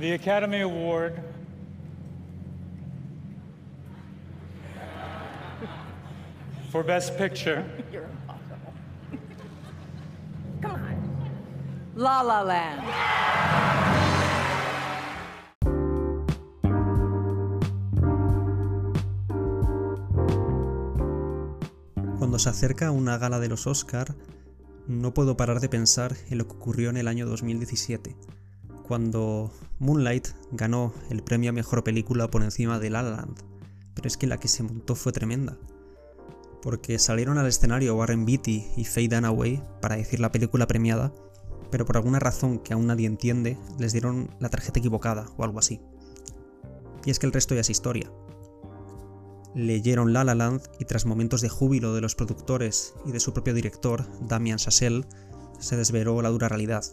And the Academy Award for Best Picture You're impossible. Come on. La La Land. Cuando se acerca una gala de los Oscar, no puedo parar de pensar en lo que ocurrió en el año 2017, cuando Moonlight ganó el premio a mejor película por encima de La La Land, pero es que la que se montó fue tremenda. Porque salieron al escenario Warren Beatty y Faye Dunaway para decir la película premiada, pero por alguna razón que aún nadie entiende, les dieron la tarjeta equivocada o algo así. Y es que el resto ya es historia leyeron La La Land y tras momentos de júbilo de los productores y de su propio director, Damian Chazelle, se desveló la dura realidad.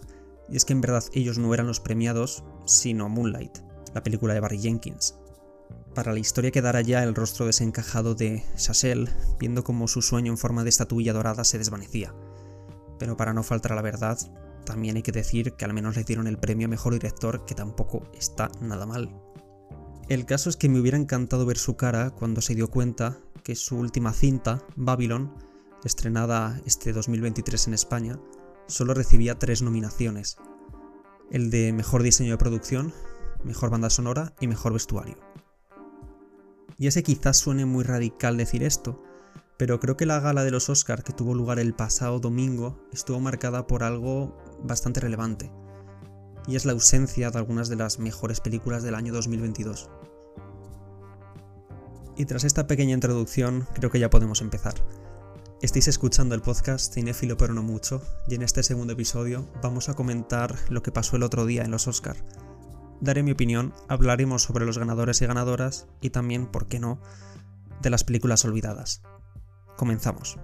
Y es que en verdad ellos no eran los premiados, sino Moonlight, la película de Barry Jenkins. Para la historia quedará ya el rostro desencajado de Chazelle, viendo cómo su sueño en forma de estatuilla dorada se desvanecía. Pero para no faltar a la verdad, también hay que decir que al menos le dieron el premio a mejor director, que tampoco está nada mal. El caso es que me hubiera encantado ver su cara cuando se dio cuenta que su última cinta, Babylon, estrenada este 2023 en España, solo recibía tres nominaciones. El de Mejor Diseño de Producción, Mejor Banda Sonora y Mejor Vestuario. Y ese quizás suene muy radical decir esto, pero creo que la gala de los Oscar que tuvo lugar el pasado domingo estuvo marcada por algo bastante relevante y es la ausencia de algunas de las mejores películas del año 2022. Y tras esta pequeña introducción, creo que ya podemos empezar. Estáis escuchando el podcast Cinéfilo pero no mucho, y en este segundo episodio vamos a comentar lo que pasó el otro día en los Oscar. Daré mi opinión, hablaremos sobre los ganadores y ganadoras, y también, por qué no, de las películas olvidadas. Comenzamos.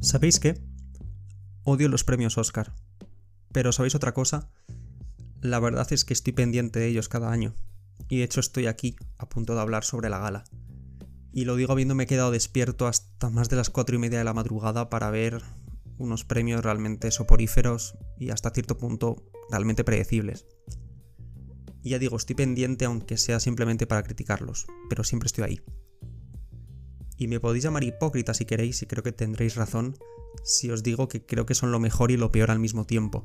¿Sabéis qué? Odio los premios Oscar. Pero ¿sabéis otra cosa? La verdad es que estoy pendiente de ellos cada año. Y de hecho estoy aquí, a punto de hablar sobre la gala. Y lo digo habiéndome quedado despierto hasta más de las cuatro y media de la madrugada para ver unos premios realmente soporíferos y hasta cierto punto realmente predecibles. Y ya digo, estoy pendiente aunque sea simplemente para criticarlos, pero siempre estoy ahí. Y me podéis llamar hipócrita si queréis, y creo que tendréis razón, si os digo que creo que son lo mejor y lo peor al mismo tiempo.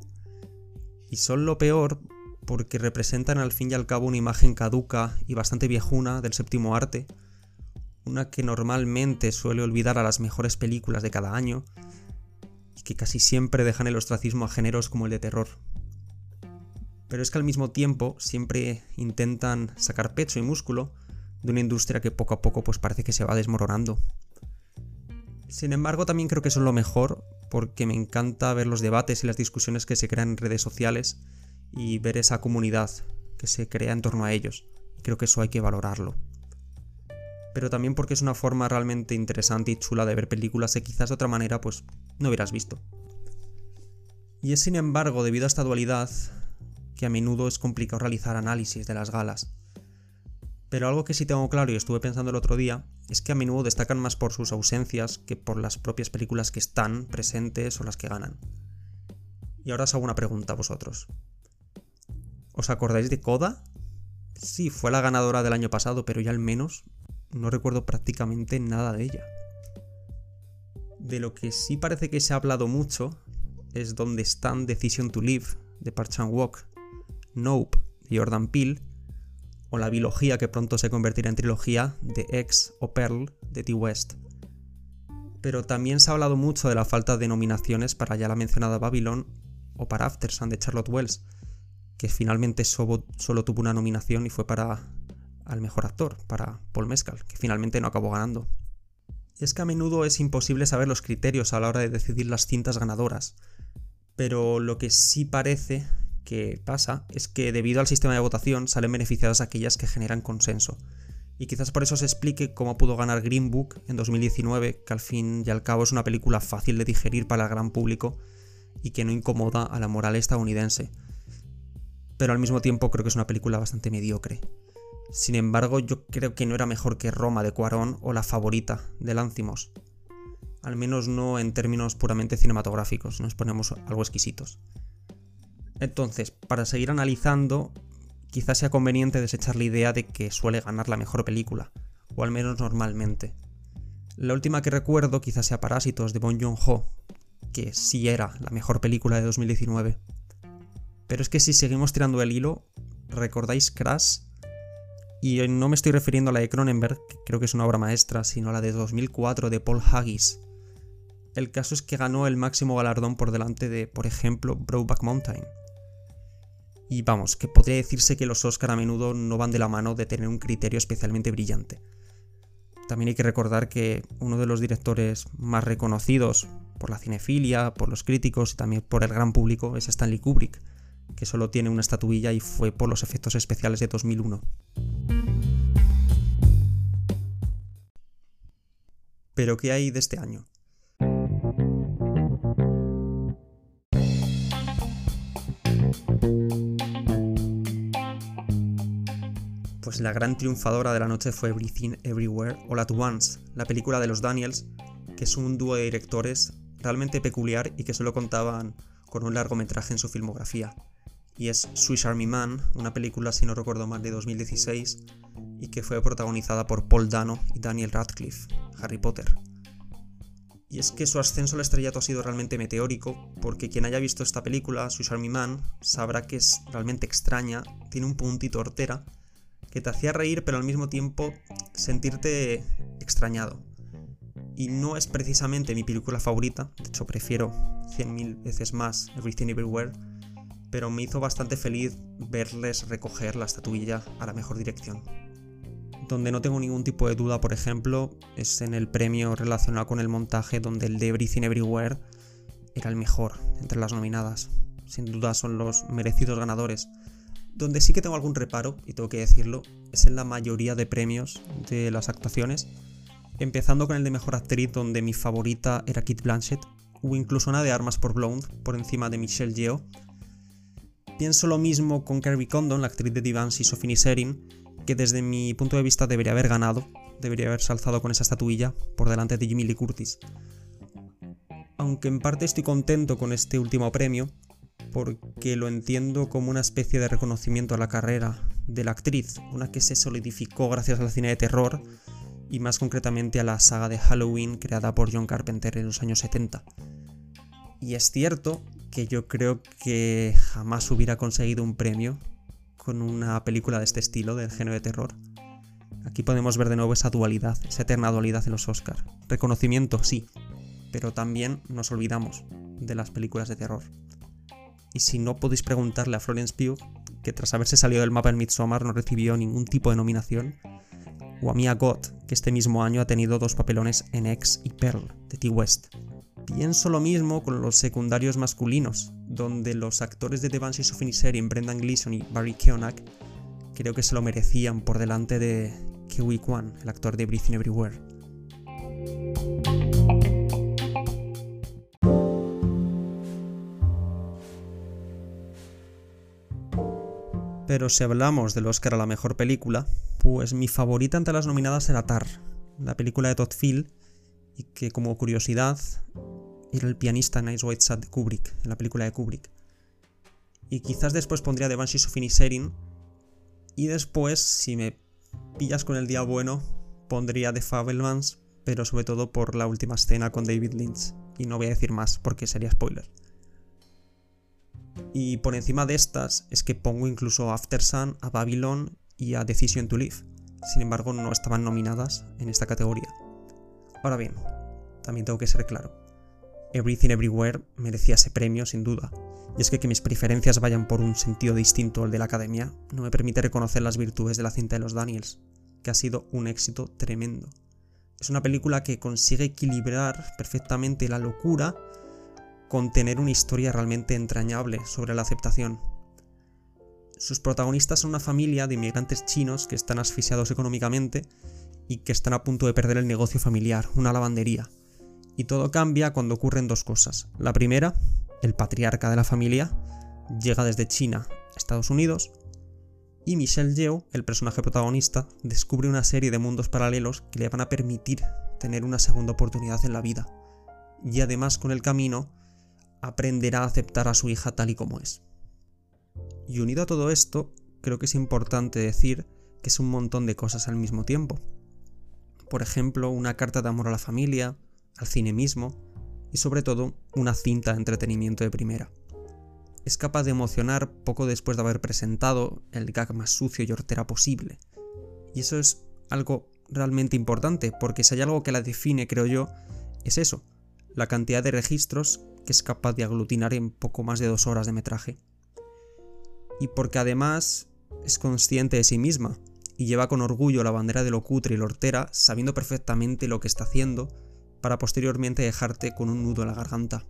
Y son lo peor porque representan al fin y al cabo una imagen caduca y bastante viejuna del séptimo arte, una que normalmente suele olvidar a las mejores películas de cada año, y que casi siempre dejan el ostracismo a géneros como el de terror. Pero es que al mismo tiempo siempre intentan sacar pecho y músculo de una industria que poco a poco pues parece que se va desmoronando. Sin embargo, también creo que son lo mejor porque me encanta ver los debates y las discusiones que se crean en redes sociales y ver esa comunidad que se crea en torno a ellos. Creo que eso hay que valorarlo. Pero también porque es una forma realmente interesante y chula de ver películas que quizás de otra manera pues no hubieras visto. Y es sin embargo debido a esta dualidad que a menudo es complicado realizar análisis de las galas. Pero algo que sí tengo claro y estuve pensando el otro día es que a menudo destacan más por sus ausencias que por las propias películas que están presentes o las que ganan. Y ahora os hago una pregunta a vosotros. ¿Os acordáis de Coda? Sí, fue la ganadora del año pasado, pero ya al menos no recuerdo prácticamente nada de ella. De lo que sí parece que se ha hablado mucho es donde están Decision to Live de Park Chan Wook, Nope de Jordan Peele o la biología que pronto se convertirá en trilogía de X o Pearl de T. West. Pero también se ha hablado mucho de la falta de nominaciones para ya la mencionada Babylon o para Aftersun de Charlotte Wells, que finalmente solo, solo tuvo una nominación y fue para al mejor actor, para Paul Mescal, que finalmente no acabó ganando. Es que a menudo es imposible saber los criterios a la hora de decidir las cintas ganadoras, pero lo que sí parece que pasa es que debido al sistema de votación salen beneficiadas aquellas que generan consenso. Y quizás por eso se explique cómo pudo ganar Green Book en 2019, que al fin y al cabo es una película fácil de digerir para el gran público y que no incomoda a la moral estadounidense. Pero al mismo tiempo creo que es una película bastante mediocre. Sin embargo, yo creo que no era mejor que Roma de Cuarón o La favorita de Lanzimos. al menos no en términos puramente cinematográficos, nos ponemos algo exquisitos. Entonces, para seguir analizando, quizás sea conveniente desechar la idea de que suele ganar la mejor película, o al menos normalmente. La última que recuerdo quizás sea Parásitos de Bong Joon-ho, que sí era la mejor película de 2019. Pero es que si seguimos tirando el hilo, ¿recordáis Crash? Y no me estoy refiriendo a la de Cronenberg, que creo que es una obra maestra, sino a la de 2004 de Paul Haggis. El caso es que ganó el máximo galardón por delante de, por ejemplo, Brokeback Mountain. Y vamos, que podría decirse que los Oscar a menudo no van de la mano de tener un criterio especialmente brillante. También hay que recordar que uno de los directores más reconocidos por la cinefilia, por los críticos y también por el gran público es Stanley Kubrick, que solo tiene una estatuilla y fue por los efectos especiales de 2001. Pero ¿qué hay de este año? Pues la gran triunfadora de la noche fue Everything Everywhere All at Once, la película de los Daniels, que es un dúo de directores realmente peculiar y que solo contaban con un largometraje en su filmografía. Y es Swiss Army Man, una película, si no recuerdo mal, de 2016 y que fue protagonizada por Paul Dano y Daniel Radcliffe, Harry Potter. Y es que su ascenso al estrellato ha sido realmente meteórico, porque quien haya visto esta película, Swiss Army Man, sabrá que es realmente extraña, tiene un puntito hortera, que te hacía reír pero al mismo tiempo sentirte extrañado. Y no es precisamente mi película favorita, de hecho prefiero 100.000 veces más Everything Everywhere, pero me hizo bastante feliz verles recoger la estatuilla a la mejor dirección. Donde no tengo ningún tipo de duda, por ejemplo, es en el premio relacionado con el montaje, donde el de Everything Everywhere era el mejor entre las nominadas. Sin duda son los merecidos ganadores. Donde sí que tengo algún reparo, y tengo que decirlo, es en la mayoría de premios de las actuaciones. Empezando con el de Mejor Actriz, donde mi favorita era Kit Blanchett, o incluso una de Armas por Blonde, por encima de Michelle Yeoh. Pienso lo mismo con Carrie Condon, la actriz de Divans y Sophie Niserin, que desde mi punto de vista debería haber ganado, debería haberse alzado con esa estatuilla por delante de Jimmy Lee Curtis. Aunque en parte estoy contento con este último premio, porque lo entiendo como una especie de reconocimiento a la carrera de la actriz, una que se solidificó gracias al cine de terror y más concretamente a la saga de Halloween creada por John Carpenter en los años 70. Y es cierto que yo creo que jamás hubiera conseguido un premio con una película de este estilo, del género de terror. Aquí podemos ver de nuevo esa dualidad, esa eterna dualidad en los Oscars. Reconocimiento, sí, pero también nos olvidamos de las películas de terror. Y si no podéis preguntarle a Florence Pugh, que tras haberse salido del mapa en Midsommar no recibió ningún tipo de nominación, o a Mia Gott, que este mismo año ha tenido dos papelones en X y Pearl, de T-West. Pienso lo mismo con los secundarios masculinos, donde los actores de The Banshees of Inisherin, Brendan Gleeson y Barry Keoghan, creo que se lo merecían por delante de Kiwi Kwan, el actor de Everything Everywhere. Pero si hablamos del Oscar a la mejor película, pues mi favorita entre las nominadas era Tar, la película de Todd Field, y que como curiosidad era el pianista Nice White Sat de Kubrick, en la película de Kubrick. Y quizás después pondría The Banshees of Inisherin, y después, si me pillas con el día bueno, pondría The Fabelmans, pero sobre todo por la última escena con David Lynch. Y no voy a decir más porque sería spoiler. Y por encima de estas es que pongo incluso a After Sun, a Babylon y a Decision to Live. Sin embargo, no estaban nominadas en esta categoría. Ahora bien, también tengo que ser claro. Everything Everywhere merecía ese premio sin duda. Y es que que mis preferencias vayan por un sentido distinto al de la academia no me permite reconocer las virtudes de la cinta de los Daniels, que ha sido un éxito tremendo. Es una película que consigue equilibrar perfectamente la locura con tener una historia realmente entrañable sobre la aceptación. Sus protagonistas son una familia de inmigrantes chinos que están asfixiados económicamente y que están a punto de perder el negocio familiar, una lavandería. Y todo cambia cuando ocurren dos cosas. La primera, el patriarca de la familia, llega desde China a Estados Unidos y Michelle Yeoh, el personaje protagonista, descubre una serie de mundos paralelos que le van a permitir tener una segunda oportunidad en la vida y además con el camino aprenderá a aceptar a su hija tal y como es. Y unido a todo esto, creo que es importante decir que es un montón de cosas al mismo tiempo. Por ejemplo, una carta de amor a la familia, al cine mismo y sobre todo una cinta de entretenimiento de primera. Es capaz de emocionar poco después de haber presentado el gag más sucio y hortera posible. Y eso es algo realmente importante, porque si hay algo que la define, creo yo, es eso, la cantidad de registros que es capaz de aglutinar en poco más de dos horas de metraje. Y porque además es consciente de sí misma y lleva con orgullo la bandera de lo cutre y lo hortera, sabiendo perfectamente lo que está haciendo, para posteriormente dejarte con un nudo en la garganta.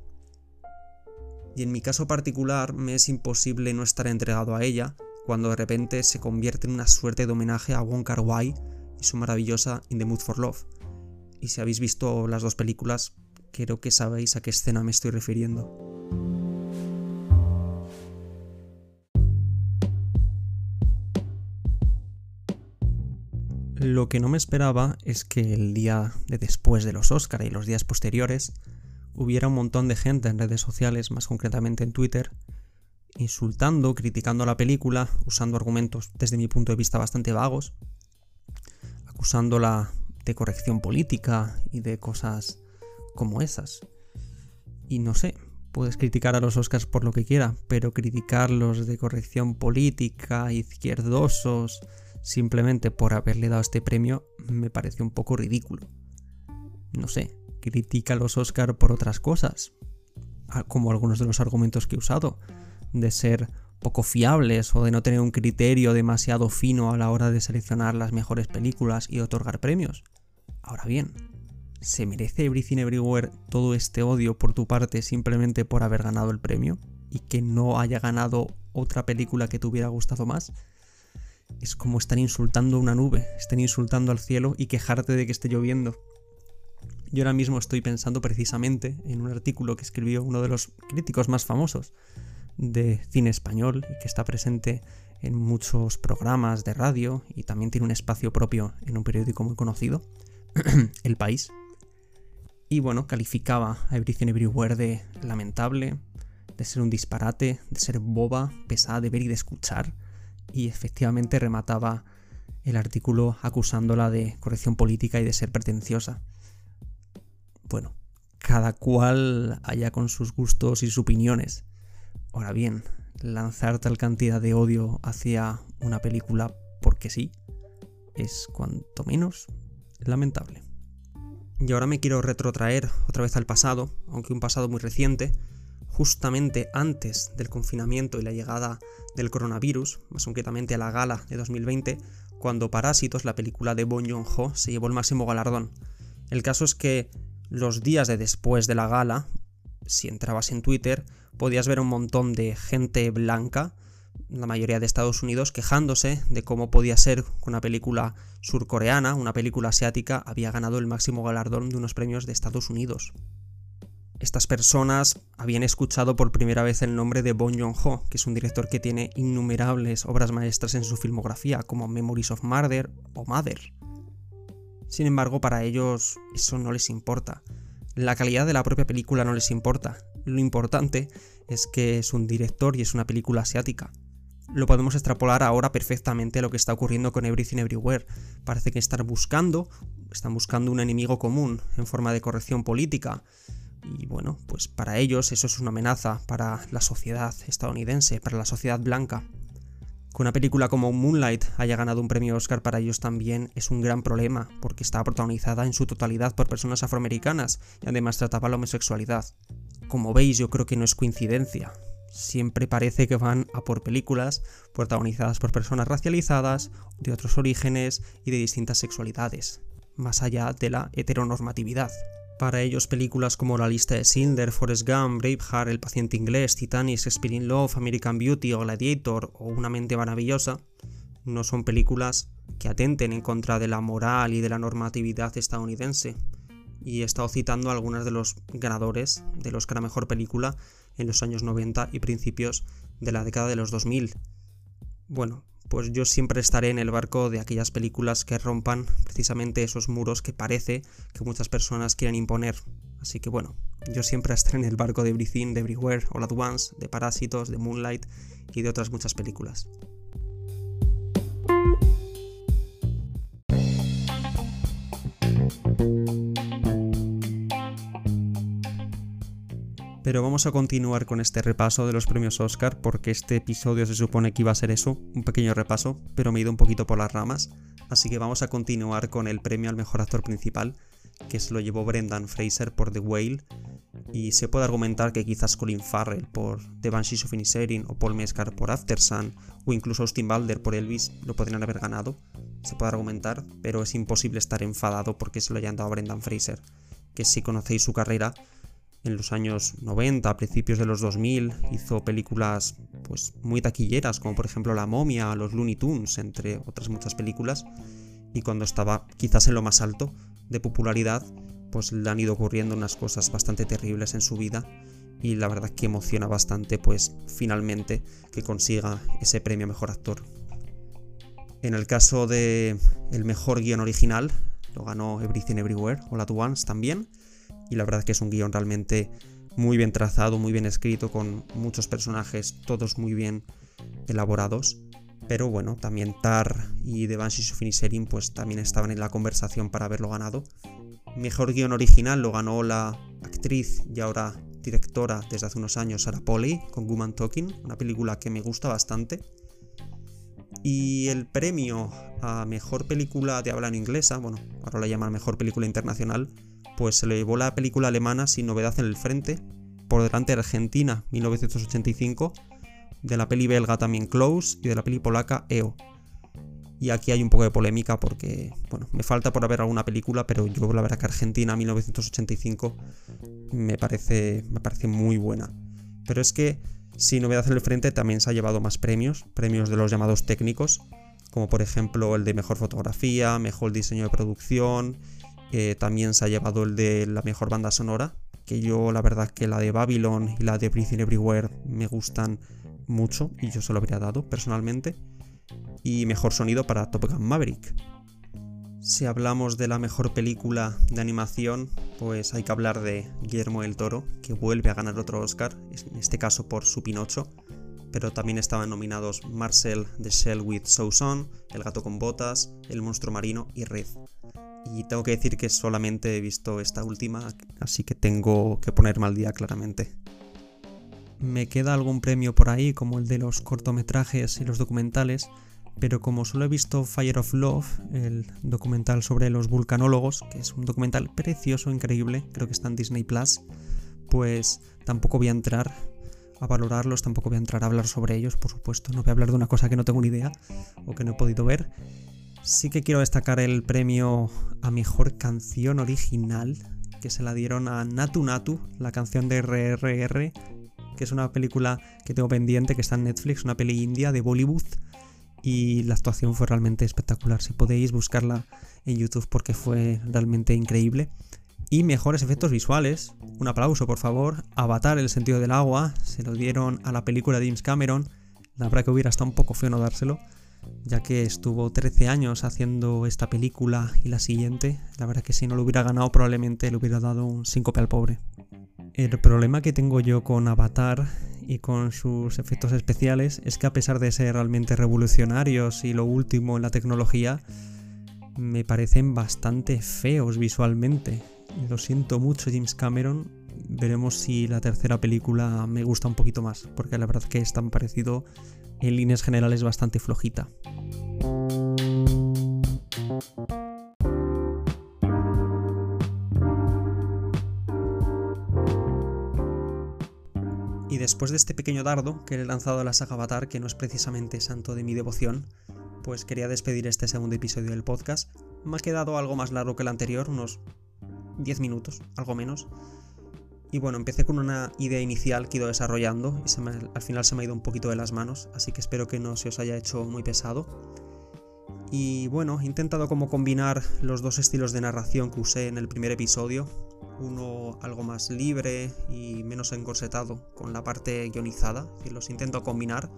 Y en mi caso particular me es imposible no estar entregado a ella cuando de repente se convierte en una suerte de homenaje a Wong Kar y su maravillosa In the Mood for Love. Y si habéis visto las dos películas, creo que sabéis a qué escena me estoy refiriendo. Lo que no me esperaba es que el día de después de los Oscar y los días posteriores hubiera un montón de gente en redes sociales, más concretamente en Twitter, insultando, criticando la película, usando argumentos desde mi punto de vista bastante vagos, acusándola de corrección política y de cosas como esas. Y no sé, puedes criticar a los Oscars por lo que quiera, pero criticarlos de corrección política, izquierdosos, simplemente por haberle dado este premio, me parece un poco ridículo. No sé, critica a los Oscars por otras cosas, como algunos de los argumentos que he usado, de ser poco fiables o de no tener un criterio demasiado fino a la hora de seleccionar las mejores películas y otorgar premios. Ahora bien, ¿se merece Everything Everywhere todo este odio por tu parte simplemente por haber ganado el premio? ¿Y que no haya ganado otra película que te hubiera gustado más? Es como estar insultando una nube, estar insultando al cielo y quejarte de que esté lloviendo. Yo ahora mismo estoy pensando precisamente en un artículo que escribió uno de los críticos más famosos de cine español y que está presente en muchos programas de radio y también tiene un espacio propio en un periódico muy conocido, El País. Y bueno, calificaba a Everything Everywhere de lamentable, de ser un disparate, de ser boba, pesada de ver y de escuchar, y efectivamente remataba el artículo acusándola de corrección política y de ser pretenciosa. Bueno, cada cual haya con sus gustos y sus opiniones. Ahora bien, lanzar tal cantidad de odio hacia una película porque sí es cuanto menos lamentable. Y ahora me quiero retrotraer otra vez al pasado, aunque un pasado muy reciente, justamente antes del confinamiento y la llegada del coronavirus, más concretamente a la gala de 2020, cuando Parásitos, la película de Bon Joon-ho, se llevó el máximo galardón. El caso es que los días de después de la gala, si entrabas en Twitter, podías ver un montón de gente blanca, la mayoría de Estados Unidos, quejándose de cómo podía ser que una película surcoreana, una película asiática, había ganado el máximo galardón de unos premios de Estados Unidos. Estas personas habían escuchado por primera vez el nombre de Bong Joon-ho, que es un director que tiene innumerables obras maestras en su filmografía, como Memories of Murder o Mother. Sin embargo, para ellos eso no les importa. La calidad de la propia película no les importa. Lo importante es que es un director y es una película asiática. Lo podemos extrapolar ahora perfectamente a lo que está ocurriendo con Everything Everywhere. Parece que están buscando, están buscando un enemigo común en forma de corrección política. Y bueno, pues para ellos eso es una amenaza para la sociedad estadounidense, para la sociedad blanca. Que una película como Moonlight haya ganado un premio Oscar para ellos también es un gran problema, porque está protagonizada en su totalidad por personas afroamericanas y además trataba la homosexualidad. Como veis, yo creo que no es coincidencia. Siempre parece que van a por películas protagonizadas por personas racializadas, de otros orígenes y de distintas sexualidades, más allá de la heteronormatividad. Para ellos películas como La lista de Schindler, Forrest Gump, Braveheart, El paciente inglés, Titanic, Spirit Love, American Beauty o Gladiator o Una mente maravillosa no son películas que atenten en contra de la moral y de la normatividad estadounidense. Y he estado citando algunos de los ganadores del Oscar a Mejor Película en los años 90 y principios de la década de los 2000. Bueno, pues yo siempre estaré en el barco de aquellas películas que rompan precisamente esos muros que parece que muchas personas quieren imponer. Así que bueno, yo siempre estaré en el barco de Everything, de Everywhere, All at Once, de Parásitos, de Moonlight y de otras muchas películas. Pero vamos a continuar con este repaso de los premios Oscar porque este episodio se supone que iba a ser eso, un pequeño repaso, pero me he ido un poquito por las ramas, así que vamos a continuar con el premio al mejor actor principal, que se lo llevó Brendan Fraser por The Whale, y se puede argumentar que quizás Colin Farrell por The Banshees of Inisherin o Paul Mescal por After Sun o incluso Austin Balder por Elvis lo podrían haber ganado, se puede argumentar, pero es imposible estar enfadado porque se lo hayan dado a Brendan Fraser, que si conocéis su carrera, en los años 90, a principios de los 2000, hizo películas pues muy taquilleras, como por ejemplo La momia, Los Looney Tunes, entre otras muchas películas, y cuando estaba quizás en lo más alto de popularidad, pues le han ido ocurriendo unas cosas bastante terribles en su vida. Y la verdad que emociona bastante pues finalmente que consiga ese premio mejor actor. En el caso de el mejor guion original, lo ganó Everything Everywhere, All at Once también, y la verdad que es un guion realmente muy bien trazado, muy bien escrito, con muchos personajes, todos muy bien elaborados. Pero bueno, también Tar y The Banshees of Inisherin pues también estaban en la conversación para haberlo ganado. Mejor guion original lo ganó la actriz y ahora directora desde hace unos años Sarah Polley con Woman Talking, una película que me gusta bastante. Y el premio a mejor película de habla en inglesa, bueno, ahora la llaman mejor película internacional, pues se le llevó la película alemana Sin novedad en el frente, por delante de Argentina 1985, de la peli belga también Close y de la peli polaca EO. Y aquí hay un poco de polémica porque, bueno, me falta por ver alguna película, pero yo la verdad que Argentina 1985 me parece, me parece muy buena. Pero es que Sin novedad en el frente también se ha llevado más premios, premios de los llamados técnicos, como por ejemplo el de mejor fotografía, mejor diseño de producción, también se ha llevado el de la mejor banda sonora, que yo la verdad que la de Babylon y la de Breathing Everywhere me gustan mucho y yo se lo habría dado personalmente. Y mejor sonido para Top Gun Maverick. Si hablamos de la mejor película de animación, pues hay que hablar de Guillermo del Toro, que vuelve a ganar otro Oscar, en este caso por su Pinocho, pero también estaban nominados Marcel The Shell with Sousson, El gato con botas, El monstruo marino y Red. Y tengo que decir que solamente he visto esta última, así que tengo que ponerme al día claramente. Me queda algún premio por ahí, como el de los cortometrajes y los documentales, pero como solo he visto Fire of Love, el documental sobre los vulcanólogos, que es un documental precioso, increíble, creo que está en Disney Plus, pues tampoco voy a entrar a valorarlos, tampoco voy a entrar a hablar sobre ellos, por supuesto, no voy a hablar de una cosa que no tengo ni idea o que no he podido ver. Sí que quiero destacar el premio a mejor canción original que se la dieron a Natu Natu, la canción de RRR, que es una película que tengo pendiente, que está en Netflix, una peli india de Bollywood. Y la actuación fue realmente espectacular. Si podéis buscarla en YouTube porque fue realmente increíble. Y mejores efectos visuales. Un aplauso, por favor. Avatar, el sentido del agua. Se lo dieron a la película de James Cameron. La verdad que hubiera estado un poco feo no dárselo ya que estuvo 13 años haciendo esta película y la siguiente. La verdad que si no lo hubiera ganado probablemente le hubiera dado un síncope al pobre. El problema que tengo yo con Avatar y con sus efectos especiales es que a pesar de ser realmente revolucionarios y lo último en la tecnología, me parecen bastante feos visualmente. Lo siento mucho James Cameron, veremos si la tercera película me gusta un poquito más, porque la verdad que es tan parecido en líneas generales bastante flojita. Y después de este pequeño dardo que le he lanzado a la saga Avatar, que no es precisamente santo de mi devoción, pues quería despedir este segundo episodio del podcast. Me ha quedado algo más largo que el anterior, unos 10 minutos, algo menos. Y bueno, empecé con una idea inicial que he ido desarrollando y al final se me ha ido un poquito de las manos, así que espero que no se os haya hecho muy pesado. Y bueno, he intentado como combinar los dos estilos de narración que usé en el primer episodio, uno algo más libre y menos encorsetado con la parte guionizada, los intento combinar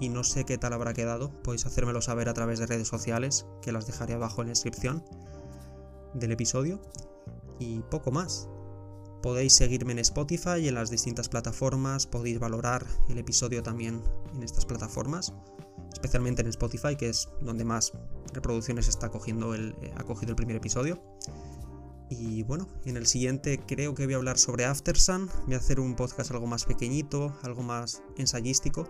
y no sé qué tal habrá quedado. Podéis hacérmelo saber a través de redes sociales, que las dejaré abajo en la descripción del episodio. Y poco más. Podéis seguirme en Spotify y en las distintas plataformas, podéis valorar el episodio también en estas plataformas, especialmente en Spotify, que es donde más reproducciones está cogiendo el, eh, ha cogido el primer episodio. Y bueno, en el siguiente creo que voy a hablar sobre Aftersun, voy a hacer un podcast algo más pequeñito, algo más ensayístico,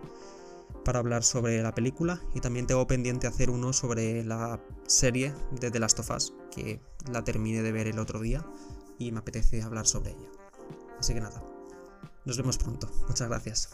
para hablar sobre la película. Y también tengo pendiente hacer uno sobre la serie de The Last of Us, que la terminé de ver el otro día y me apetece hablar sobre ella. Así que nada, nos vemos pronto. Muchas gracias.